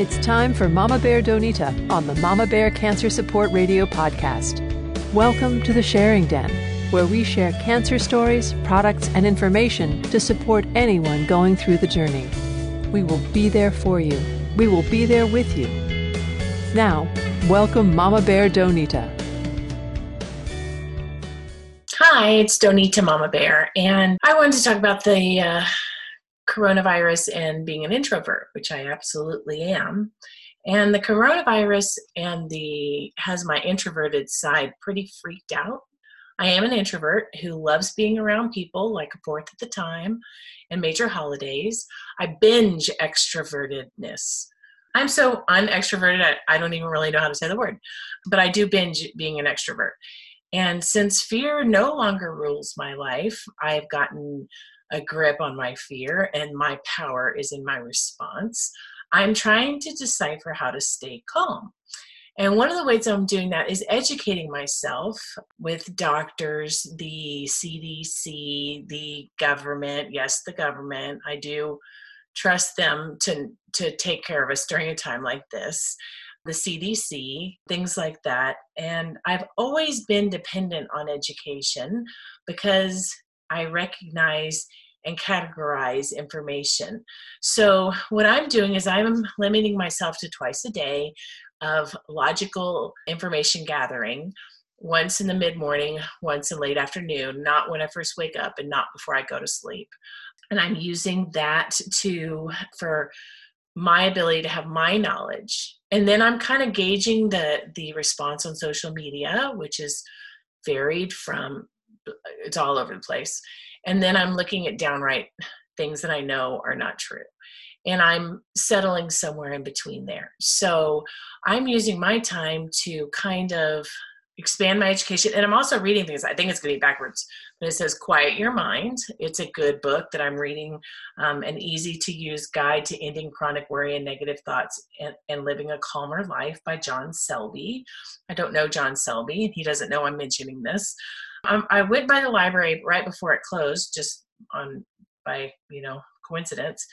It's time for Mama Bear Donita on the Mama Bear Cancer Support Radio podcast. Welcome to the Sharing Den, where we share cancer stories, products, and information to support anyone going through the journey. We will be there for you. We will be there with you. Now, welcome Mama Bear Donita. Hi, it's Donita Mama Bear, and I wanted to talk about the uh, coronavirus and being an introvert, which I absolutely am. And the coronavirus and the has my introverted side pretty freaked out. I am an introvert who loves being around people like a fourth of the time and major holidays. I binge extrovertedness. I'm so unextroverted, I, I don't even really know how to say the word, but I do binge being an extrovert. And since fear no longer rules my life, I've gotten a grip on my fear, and my power is in my response. I'm trying to decipher how to stay calm. And one of the ways I'm doing that is educating myself with doctors, the CDC, the government. Yes, the government. I do trust them to, to take care of us during a time like this. The CDC, things like that. And I've always been dependent on education because I recognize and categorize information. So, what I'm doing is I'm limiting myself to twice a day of logical information gathering once in the mid morning, once in late afternoon, not when I first wake up and not before I go to sleep. And I'm using that to for my ability to have my knowledge. And then I'm kind of gauging the the response on social media, which is varied from it's all over the place and then i'm looking at downright things that i know are not true. And i'm settling somewhere in between there. So i'm using my time to kind of expand my education. And i'm also reading things. I think it's going to be backwards but it says quiet your mind. It's a good book that i'm reading um, an easy to use guide to ending chronic worry and negative thoughts and, and living a calmer life by john selby. I don't know john selby and he doesn't know i'm mentioning this um, I went by the library right before it closed, just on by you know coincidence.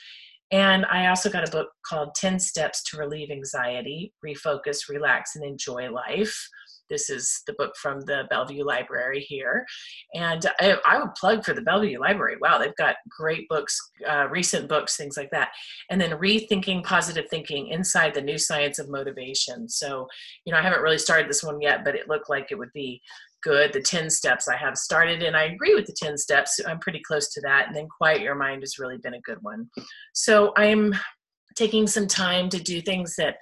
And I also got a book called 10 Steps to Relieve Anxiety, Refocus, Relax, and Enjoy Life. This is the book from the Bellevue Library here. And I, I would plug for the Bellevue Library. Wow, they've got great books, uh, recent books, things like that. And then Rethinking Positive Thinking Inside the New Science of Motivation. So, you know, I haven't really started this one yet, but it looked like it would be good. The 10 steps I have started, and I agree with the 10 steps. I'm pretty close to that. And then Quiet Your Mind has really been a good one. So I'm taking some time to do things that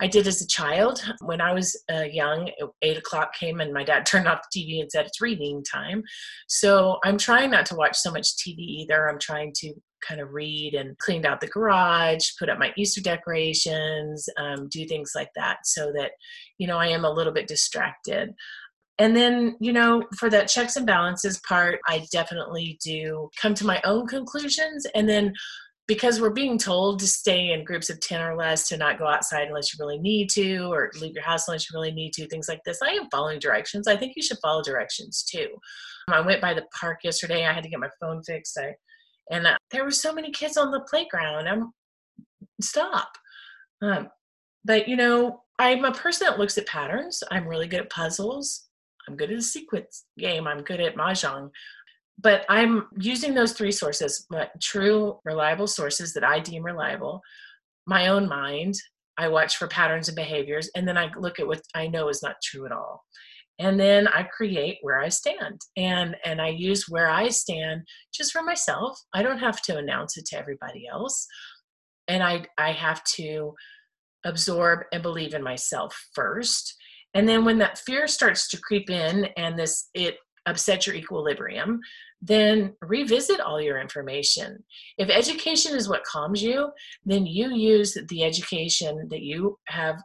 I did as a child. When I was uh, young, eight o'clock came and my dad turned off the TV and said it's reading time. So I'm trying not to watch so much TV either. I'm trying to kind of read and cleaned out the garage, put up my Easter decorations, um, do things like that so that, you know, I am a little bit distracted. And then, you know, for that checks and balances part, I definitely do come to my own conclusions. And then because we're being told to stay in groups of 10 or less, to not go outside unless you really need to, or leave your house unless you really need to, things like this, I am following directions. I think you should follow directions too. I went by the park yesterday. I had to get my phone fixed. I, and uh, there were so many kids on the playground. I'm stop. Um, but you know, I'm a person that looks at patterns. I'm really good at puzzles. I'm good at a sequence game. I'm good at mahjong. But I'm using those three sources, true, reliable sources that I deem reliable, my own mind. I watch for patterns and behaviors, and then I look at what I know is not true at all. And then I create where I stand. And and I use where I stand just for myself. I don't have to announce it to everybody else. And I I have to absorb and believe in myself first and then when that fear starts to creep in and this it upsets your equilibrium, then revisit all your information. If education is what calms you, then you use the education that you have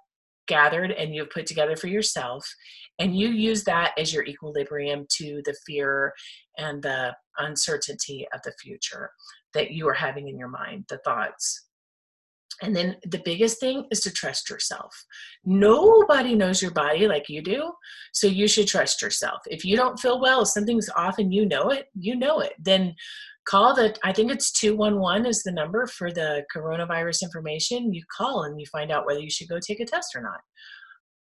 gathered and you've put together for yourself and you use that as your equilibrium to the fear and the uncertainty of the future that you are having in your mind the thoughts And then the biggest thing is to trust yourself. Nobody knows your body like you do, so you should trust yourself. If you don't feel well, something's off and you know it, you know it. Then call the I think it's 211 is the number for the coronavirus information. You call and you find out whether you should go take a test or not.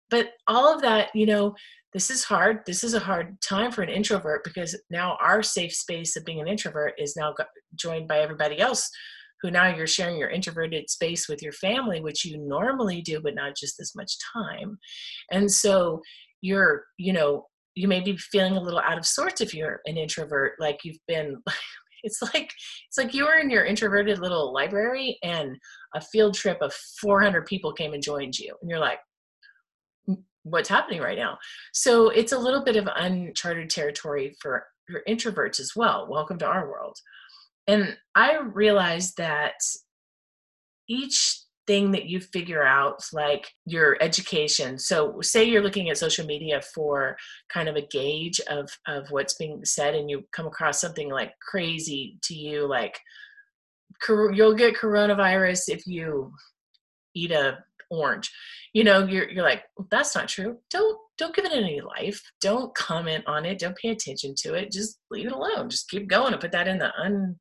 But all of that, you know, this is hard. This is a hard time for an introvert because now our safe space of being an introvert is now joined by everybody else who now you're sharing your introverted space with your family, which you normally do, but not just as much time. And so you're, you know, you may be feeling a little out of sorts if you're an introvert, like you've been. It's like it's like you were in your introverted little library, and a field trip of 400 people came and joined you, and you're like, mm, what's happening right now. So it's a little bit of uncharted territory for, for introverts as well. Welcome to our world. And I realized that each thing that you figure out, like your education. So, say you're looking at social media for kind of a gauge of, of what's being said, and you come across something like crazy to you, like you'll get coronavirus if you eat a orange. You know you're you're like that's not true. Don't don't give it any life. Don't comment on it. Don't pay attention to it. Just leave it alone. Just keep going and put that in the un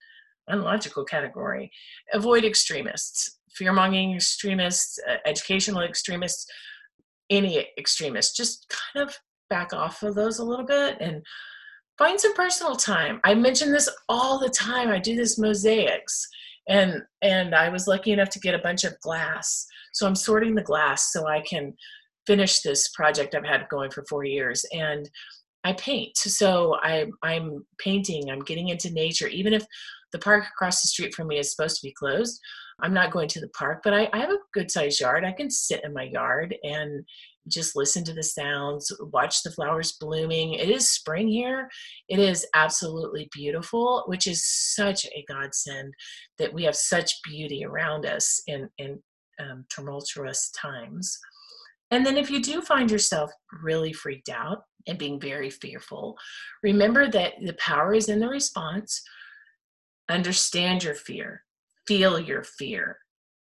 unlogical category. Avoid extremists. Fear mongering extremists uh, educational extremists any extremists. Just kind of back off of those a little bit and find some personal time. I mention this all the time. I do this mosaics. And and i was lucky enough to get a bunch of glass. So I'm sorting the glass so I can finish this project I've had going for four years. And I paint. So I, I'm painting, I'm getting into nature. Even if the park across the street from me is supposed to be closed, I'm not going to the park, but I, I have a good sized yard. I can sit in my yard and just listen to the sounds, watch the flowers blooming. It is spring here. It is absolutely beautiful, which is such a godsend that we have such beauty around us in, in um, tumultuous times. And then, if you do find yourself really freaked out and being very fearful, remember that the power is in the response. Understand your fear, feel your fear,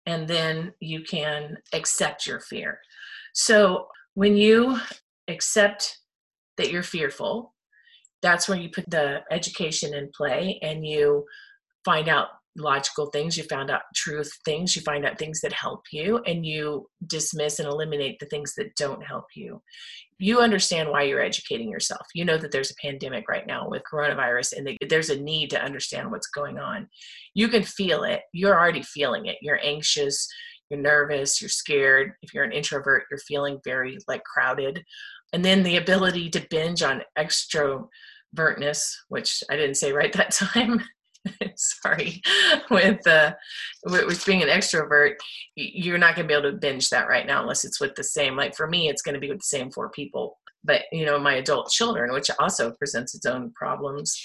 and then you can accept your fear. So, when you accept that you're fearful, that's where you put the education in play and you find out logical things you found out truth things you find out things that help you and you dismiss and eliminate the things that don't help you. You understand why you're educating yourself. You know that there's a pandemic right now with coronavirus and there's a need to understand what's going on. You can feel it. You're already feeling it. You're anxious you're nervous you're scared. If you're an introvert you're feeling very like crowded. And then the ability to binge on extrovertness which i didn't say right that time sorry. With uh with, being an extrovert you're not going to be able to binge that right now unless it's with the same like for me it's going to be with the same four people but you know my adult children which also presents its own problems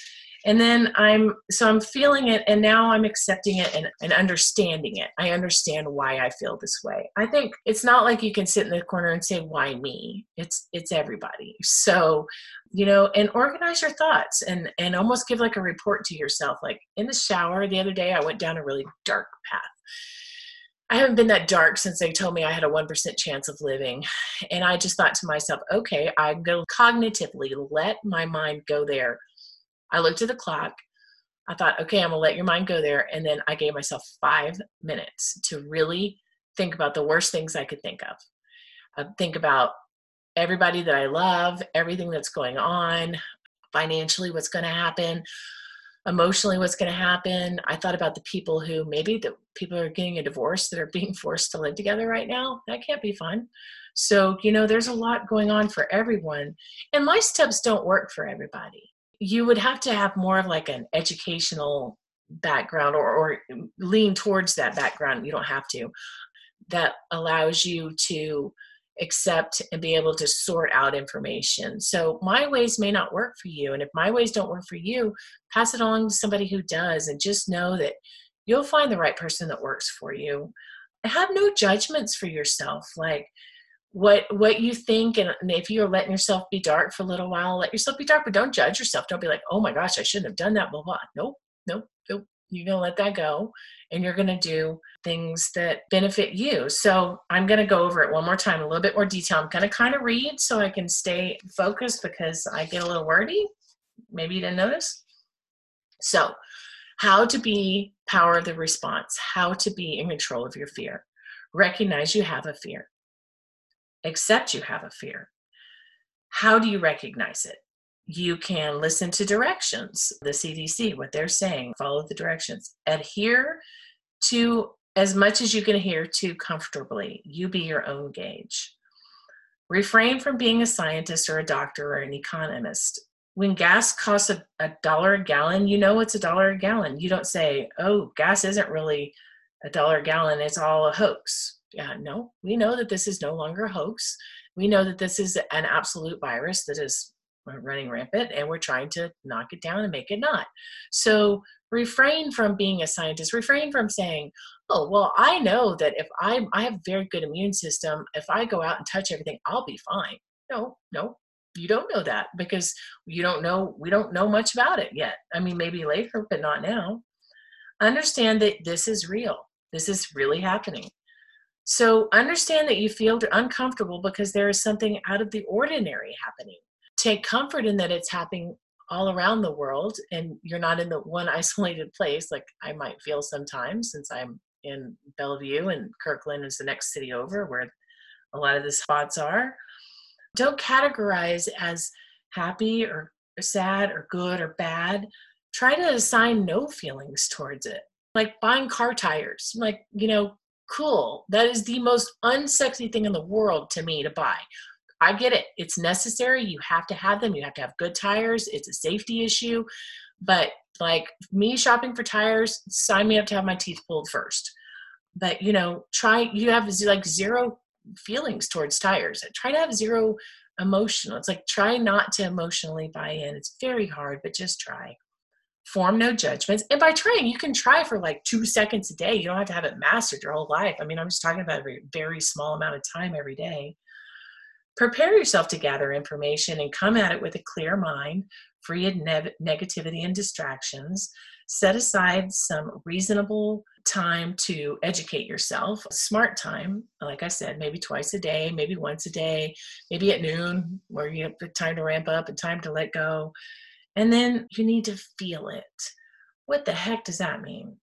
and then i'm so i'm feeling it and now i'm accepting it and, and understanding it. I understand why i feel this way. I think it's not like you can sit in the corner and say why me? It's it's everybody. So you know and organize your thoughts and and almost give like a report to yourself. Like in the shower the other day i went down a really dark path. I haven't been that dark since they told me I had a 1% chance of living. And I just thought to myself, okay, I'm going to cognitively let my mind go there I looked at the clock. I thought, okay, I'm gonna let your mind go there. And then I gave myself five minutes to really think about the worst things I could think of. Uh, think about everybody that I love, everything that's going on, financially, what's gonna happen, emotionally, what's gonna happen. I thought about the people who maybe the people are getting a divorce that are being forced to live together right now. That can't be fun. So, you know, there's a lot going on for everyone. And life steps don't work for everybody you would have to have more of like an educational background or, or lean towards that background you don't have to that allows you to accept and be able to sort out information. So my ways may not work for you. And if my ways don't work for you, pass it on to somebody who does and just know that you'll find the right person that works for you. Have no judgments for yourself. Like what what you think and if you're letting yourself be dark for a little while let yourself be dark but don't judge yourself don't be like oh my gosh i shouldn't have done that blah blah nope nope nope You're going to let that go and you're going to do things that benefit you. So I'm going to go over it one more time, a little bit more detail. I'm going to kind of read so I can stay focused because I get a little wordy. Maybe you didn't notice. So, how to be power of the response, how to be in control of your fear. Recognize you have a fear. Accept you have a fear. How do you recognize it? You can listen to directions, the CDC, what they're saying, follow the directions. Adhere to as much as you can adhere to comfortably. You be your own gauge. Refrain from being a scientist or a doctor or an economist. When gas costs a, a dollar a gallon, you know it's a dollar a gallon. You don't say, oh, gas isn't really a dollar a gallon, it's all a hoax. Yeah, no, we know that this is no longer a hoax we know that this is an absolute virus that is running rampant and we're trying to knock it down and make it not. So refrain from being a scientist, refrain from saying, oh, well, I know that if I, I have a very good immune system, if I go out and touch everything, I'll be fine. No, no, you don't know that because you don't know, we don't know much about it yet. I mean, maybe later, but not now. Understand that this is real. This is really happening. So understand that you feel uncomfortable because there is something out of the ordinary happening. Take comfort in that it's happening all around the world and you're not in the one isolated place like I might feel sometimes since I'm in Bellevue and Kirkland is the next city over where a lot of the spots are. Don't categorize as happy or sad or good or bad. Try to assign no feelings towards it. Like buying car tires. Like, you know, cool. That is the most unsexy thing in the world to me to buy. I get it. It's necessary. You have to have them. You have to have good tires. It's a safety issue. But like me shopping for tires, sign me up to have my teeth pulled first. But you know, try you have like zero feelings towards tires. Try to have zero emotional. It's like try not to emotionally buy in. It's very hard, but just try form no judgments. And by trying, you can try for like two seconds a day. You don't have to have it mastered your whole life. I mean, I'm just talking about a very, small amount of time every day. Prepare yourself to gather information and come at it with a clear mind, free of ne- negativity and distractions. Set aside some reasonable time to educate yourself, smart time, like I said, maybe twice a day, maybe once a day, maybe at noon, where you have time to ramp up and time to let go and then you need to feel it. What the heck does that mean?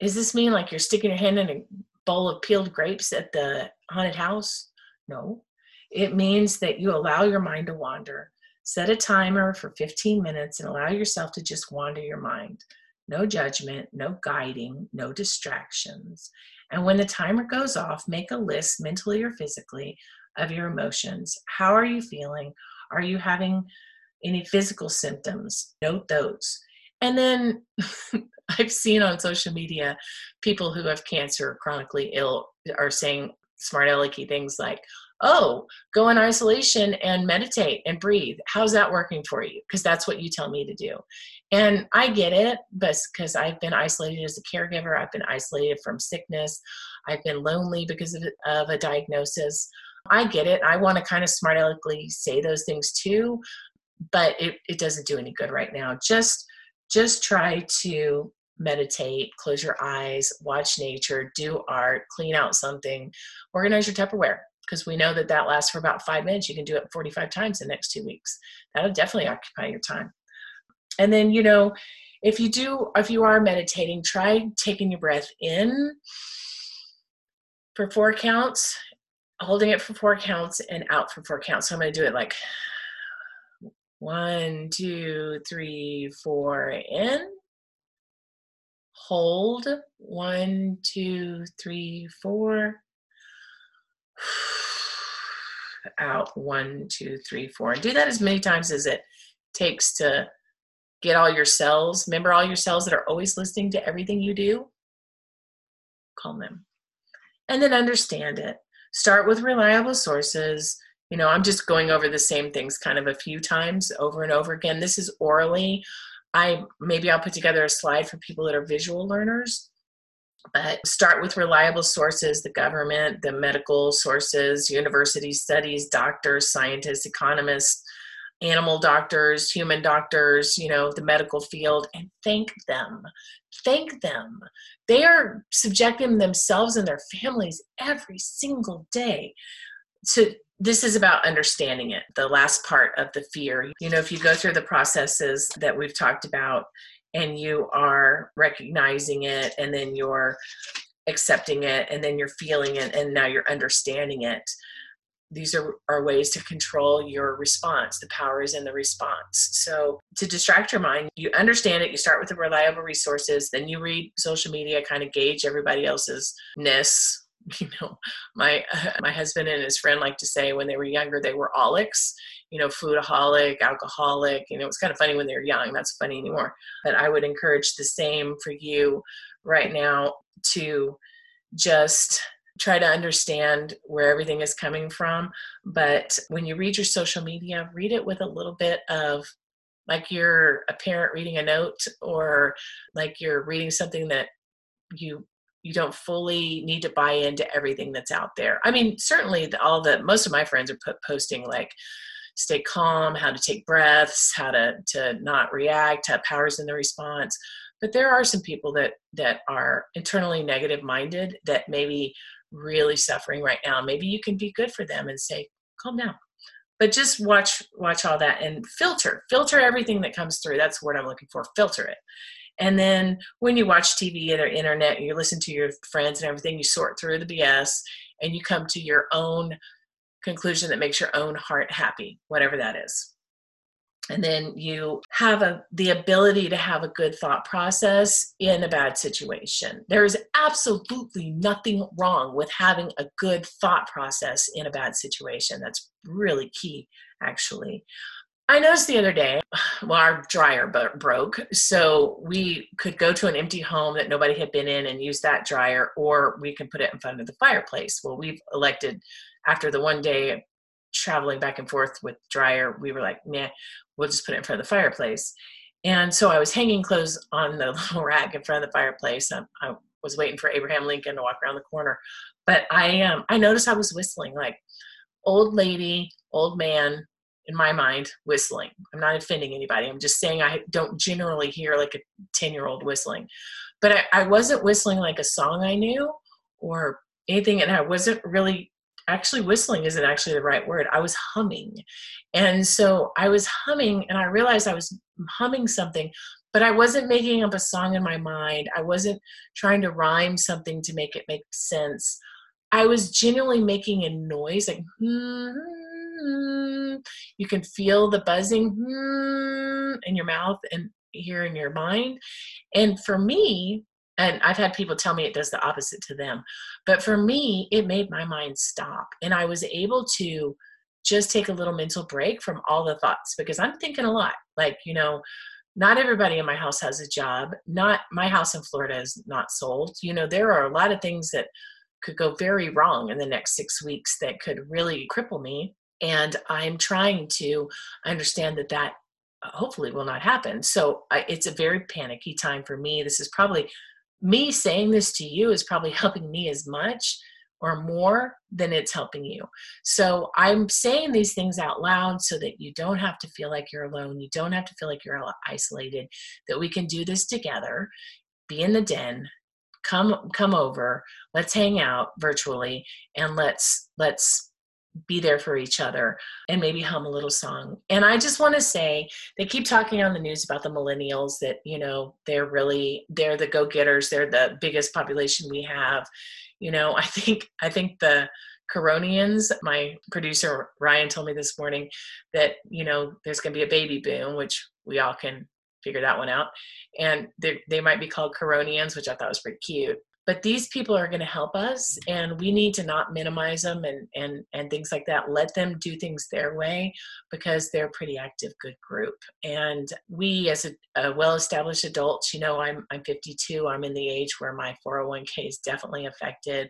Does this mean like you're sticking your hand in a bowl of peeled grapes at the haunted house? No. It means that you allow your mind to wander. Set a timer for 15 minutes and allow yourself to just wander your mind. No judgment, no guiding, no distractions. And when the timer goes off, make a list mentally or physically of your emotions. How are you feeling? Are you having any physical symptoms, note those. And then I've seen on social media people who have cancer or chronically ill are saying smart alecky things like, oh, go in isolation and meditate and breathe. How's that working for you? Because that's what you tell me to do. And I get it, but because I've been isolated as a caregiver, I've been isolated from sickness, I've been lonely because of, of a diagnosis. I get it. I want to kind of smart aleckly say those things too, but it, it doesn't do any good right now. Just just try to meditate close your eyes watch nature do art clean out something organize your tupperware because we know that that lasts for about five minutes. You can do it 45 times in the next two weeks. That'll definitely occupy your time. And then you know if you do if you are meditating try taking your breath in for four counts holding it for four counts and out for four counts. So i'm going to do it like one, two, three, four, in. Hold. One, two, three, four. Out. One, two, three, four. And do that as many times as it takes to get all your cells. Remember all your cells that are always listening to everything you do? Calm them. And then understand it. Start with reliable sources you know, I'm just going over the same things kind of a few times over and over again. This is orally. I maybe I'll put together a slide for people that are visual learners. But start with reliable sources the government, the medical sources, university studies, doctors, scientists, economists, animal doctors, human doctors, you know, the medical field, and thank them. Thank them. They are subjecting themselves and their families every single day to this is about understanding it the last part of the fear you know if you go through the processes that we've talked about and you are recognizing it and then you're accepting it and then you're feeling it and now you're understanding it these are, are ways to control your response. The power is in the response. So, to distract your mind, you understand it. You start with the reliable resources, then you read social media, kind of gauge everybody else's ness. You know, my my husband and his friend like to say when they were younger they were olics. You know, foodaholic, alcoholic. You know, it's kind of funny when they were young. That's funny anymore. But I would encourage the same for you right now to just try to understand where everything is coming from. But when you read your social media, read it with a little bit of like you're a parent reading a note or like you're reading something that you you don't fully need to buy into everything that's out there. I mean, certainly the, all the most of my friends are put, posting like stay calm, how to take breaths, how to to not react, have powers in the response. But there are some people that that are internally negative minded that maybe really suffering right now maybe you can be good for them and say calm down but just watch watch all that and filter filter everything that comes through that's what i'm looking for filter it and then when you watch tv and or internet and you listen to your friends and everything you sort through the bs and you come to your own conclusion that makes your own heart happy whatever that is and then you have a, the ability to have a good thought process in a bad situation. There is absolutely nothing wrong with having a good thought process in a bad situation. That's really key, actually. I noticed the other day, well, our dryer broke, so we could go to an empty home that nobody had been in and use that dryer, or we can put it in front of the fireplace. Well, we've elected after the one day traveling back and forth with dryer, we were like, nah, we'll just put it in front of the fireplace. And so I was hanging clothes on the little rack in front of the fireplace. I, I was waiting for Abraham Lincoln to walk around the corner, but I um, I noticed I was whistling like old lady, old man in my mind whistling. I'm not offending anybody. I'm just saying I don't generally hear like a 10 year old whistling, but I, I wasn't whistling like a song I knew or anything, and I wasn't really actually whistling isn't actually the right word. I was humming. And so I was humming and I realized I was humming something, but I wasn't making up a song in my mind. I wasn't trying to rhyme something to make it make sense. I was genuinely making a noise like hmm, you can feel the buzzing hmm, in your mouth and here in your mind. And for me, and I've had people tell me it does the opposite to them. But for me, it made my mind stop. And I was able to just take a little mental break from all the thoughts because I'm thinking a lot. Like, you know, not everybody in my house has a job. Not my house in Florida is not sold. You know, there are a lot of things that could go very wrong in the next six weeks that could really cripple me. And I'm trying to understand that that uh, hopefully will not happen. So I, it's a very panicky time for me. This is probably me saying this to you is probably helping me as much or more than it's helping you. So I'm saying these things out loud so that you don't have to feel like you're alone. You don't have to feel like you're isolated, that we can do this together, be in the den, come come over, let's hang out virtually and let's let's be there for each other and maybe hum a little song. And I just want to say they keep talking on the news about the millennials that, you know, they're really they're the go-getters, they're the biggest population we have. You know, I think I think the Coronians, my producer Ryan told me this morning that, you know, there's going to be a baby boom, which we all can figure that one out. And they, they might be called Coronians, which I thought was pretty cute but these people are going to help us and we need to not minimize them and and and things like that. Let them do things their way because they're a pretty active good group. And we as a, a well established adults you know i'm i'm 52 i'm in the age where my 401k is definitely affected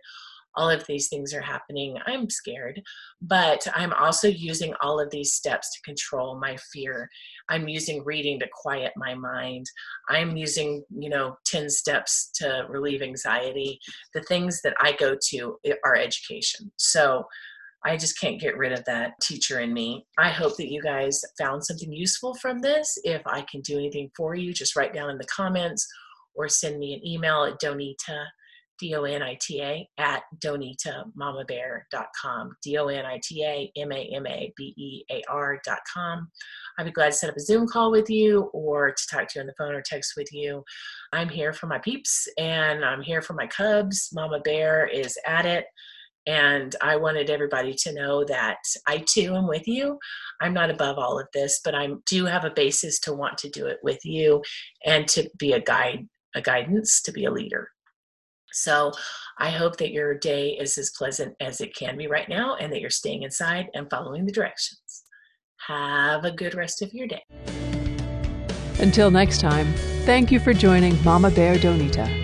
all of these things are happening. I'm scared, but I'm also using all of these steps to control my fear. I'm using reading to quiet my mind. I'm using, you know, 10 steps to relieve anxiety. The things that I go to are education. So I just can't get rid of that teacher in me. I hope that you guys found something useful from this. If I can do anything for you, just write down in the comments or send me an email at donita D-O-N-I-T-A at donitamamabear.com. D-O-N-I-T-A-M-A-M-A-B-E-A-R dot com. I'd be glad to set up a Zoom call with you or to talk to you on the phone or text with you. I'm here for my peeps and I'm here for my cubs. Mama Bear is at it. And I wanted everybody to know that I too am with you. I'm not above all of this, but I do have a basis to want to do it with you and to be a guide, a guidance, to be a leader. So I hope that your day is as pleasant as it can be right now and that you're staying inside and following the directions. Have a good rest of your day. Until next time, thank you for joining Mama Bear Donita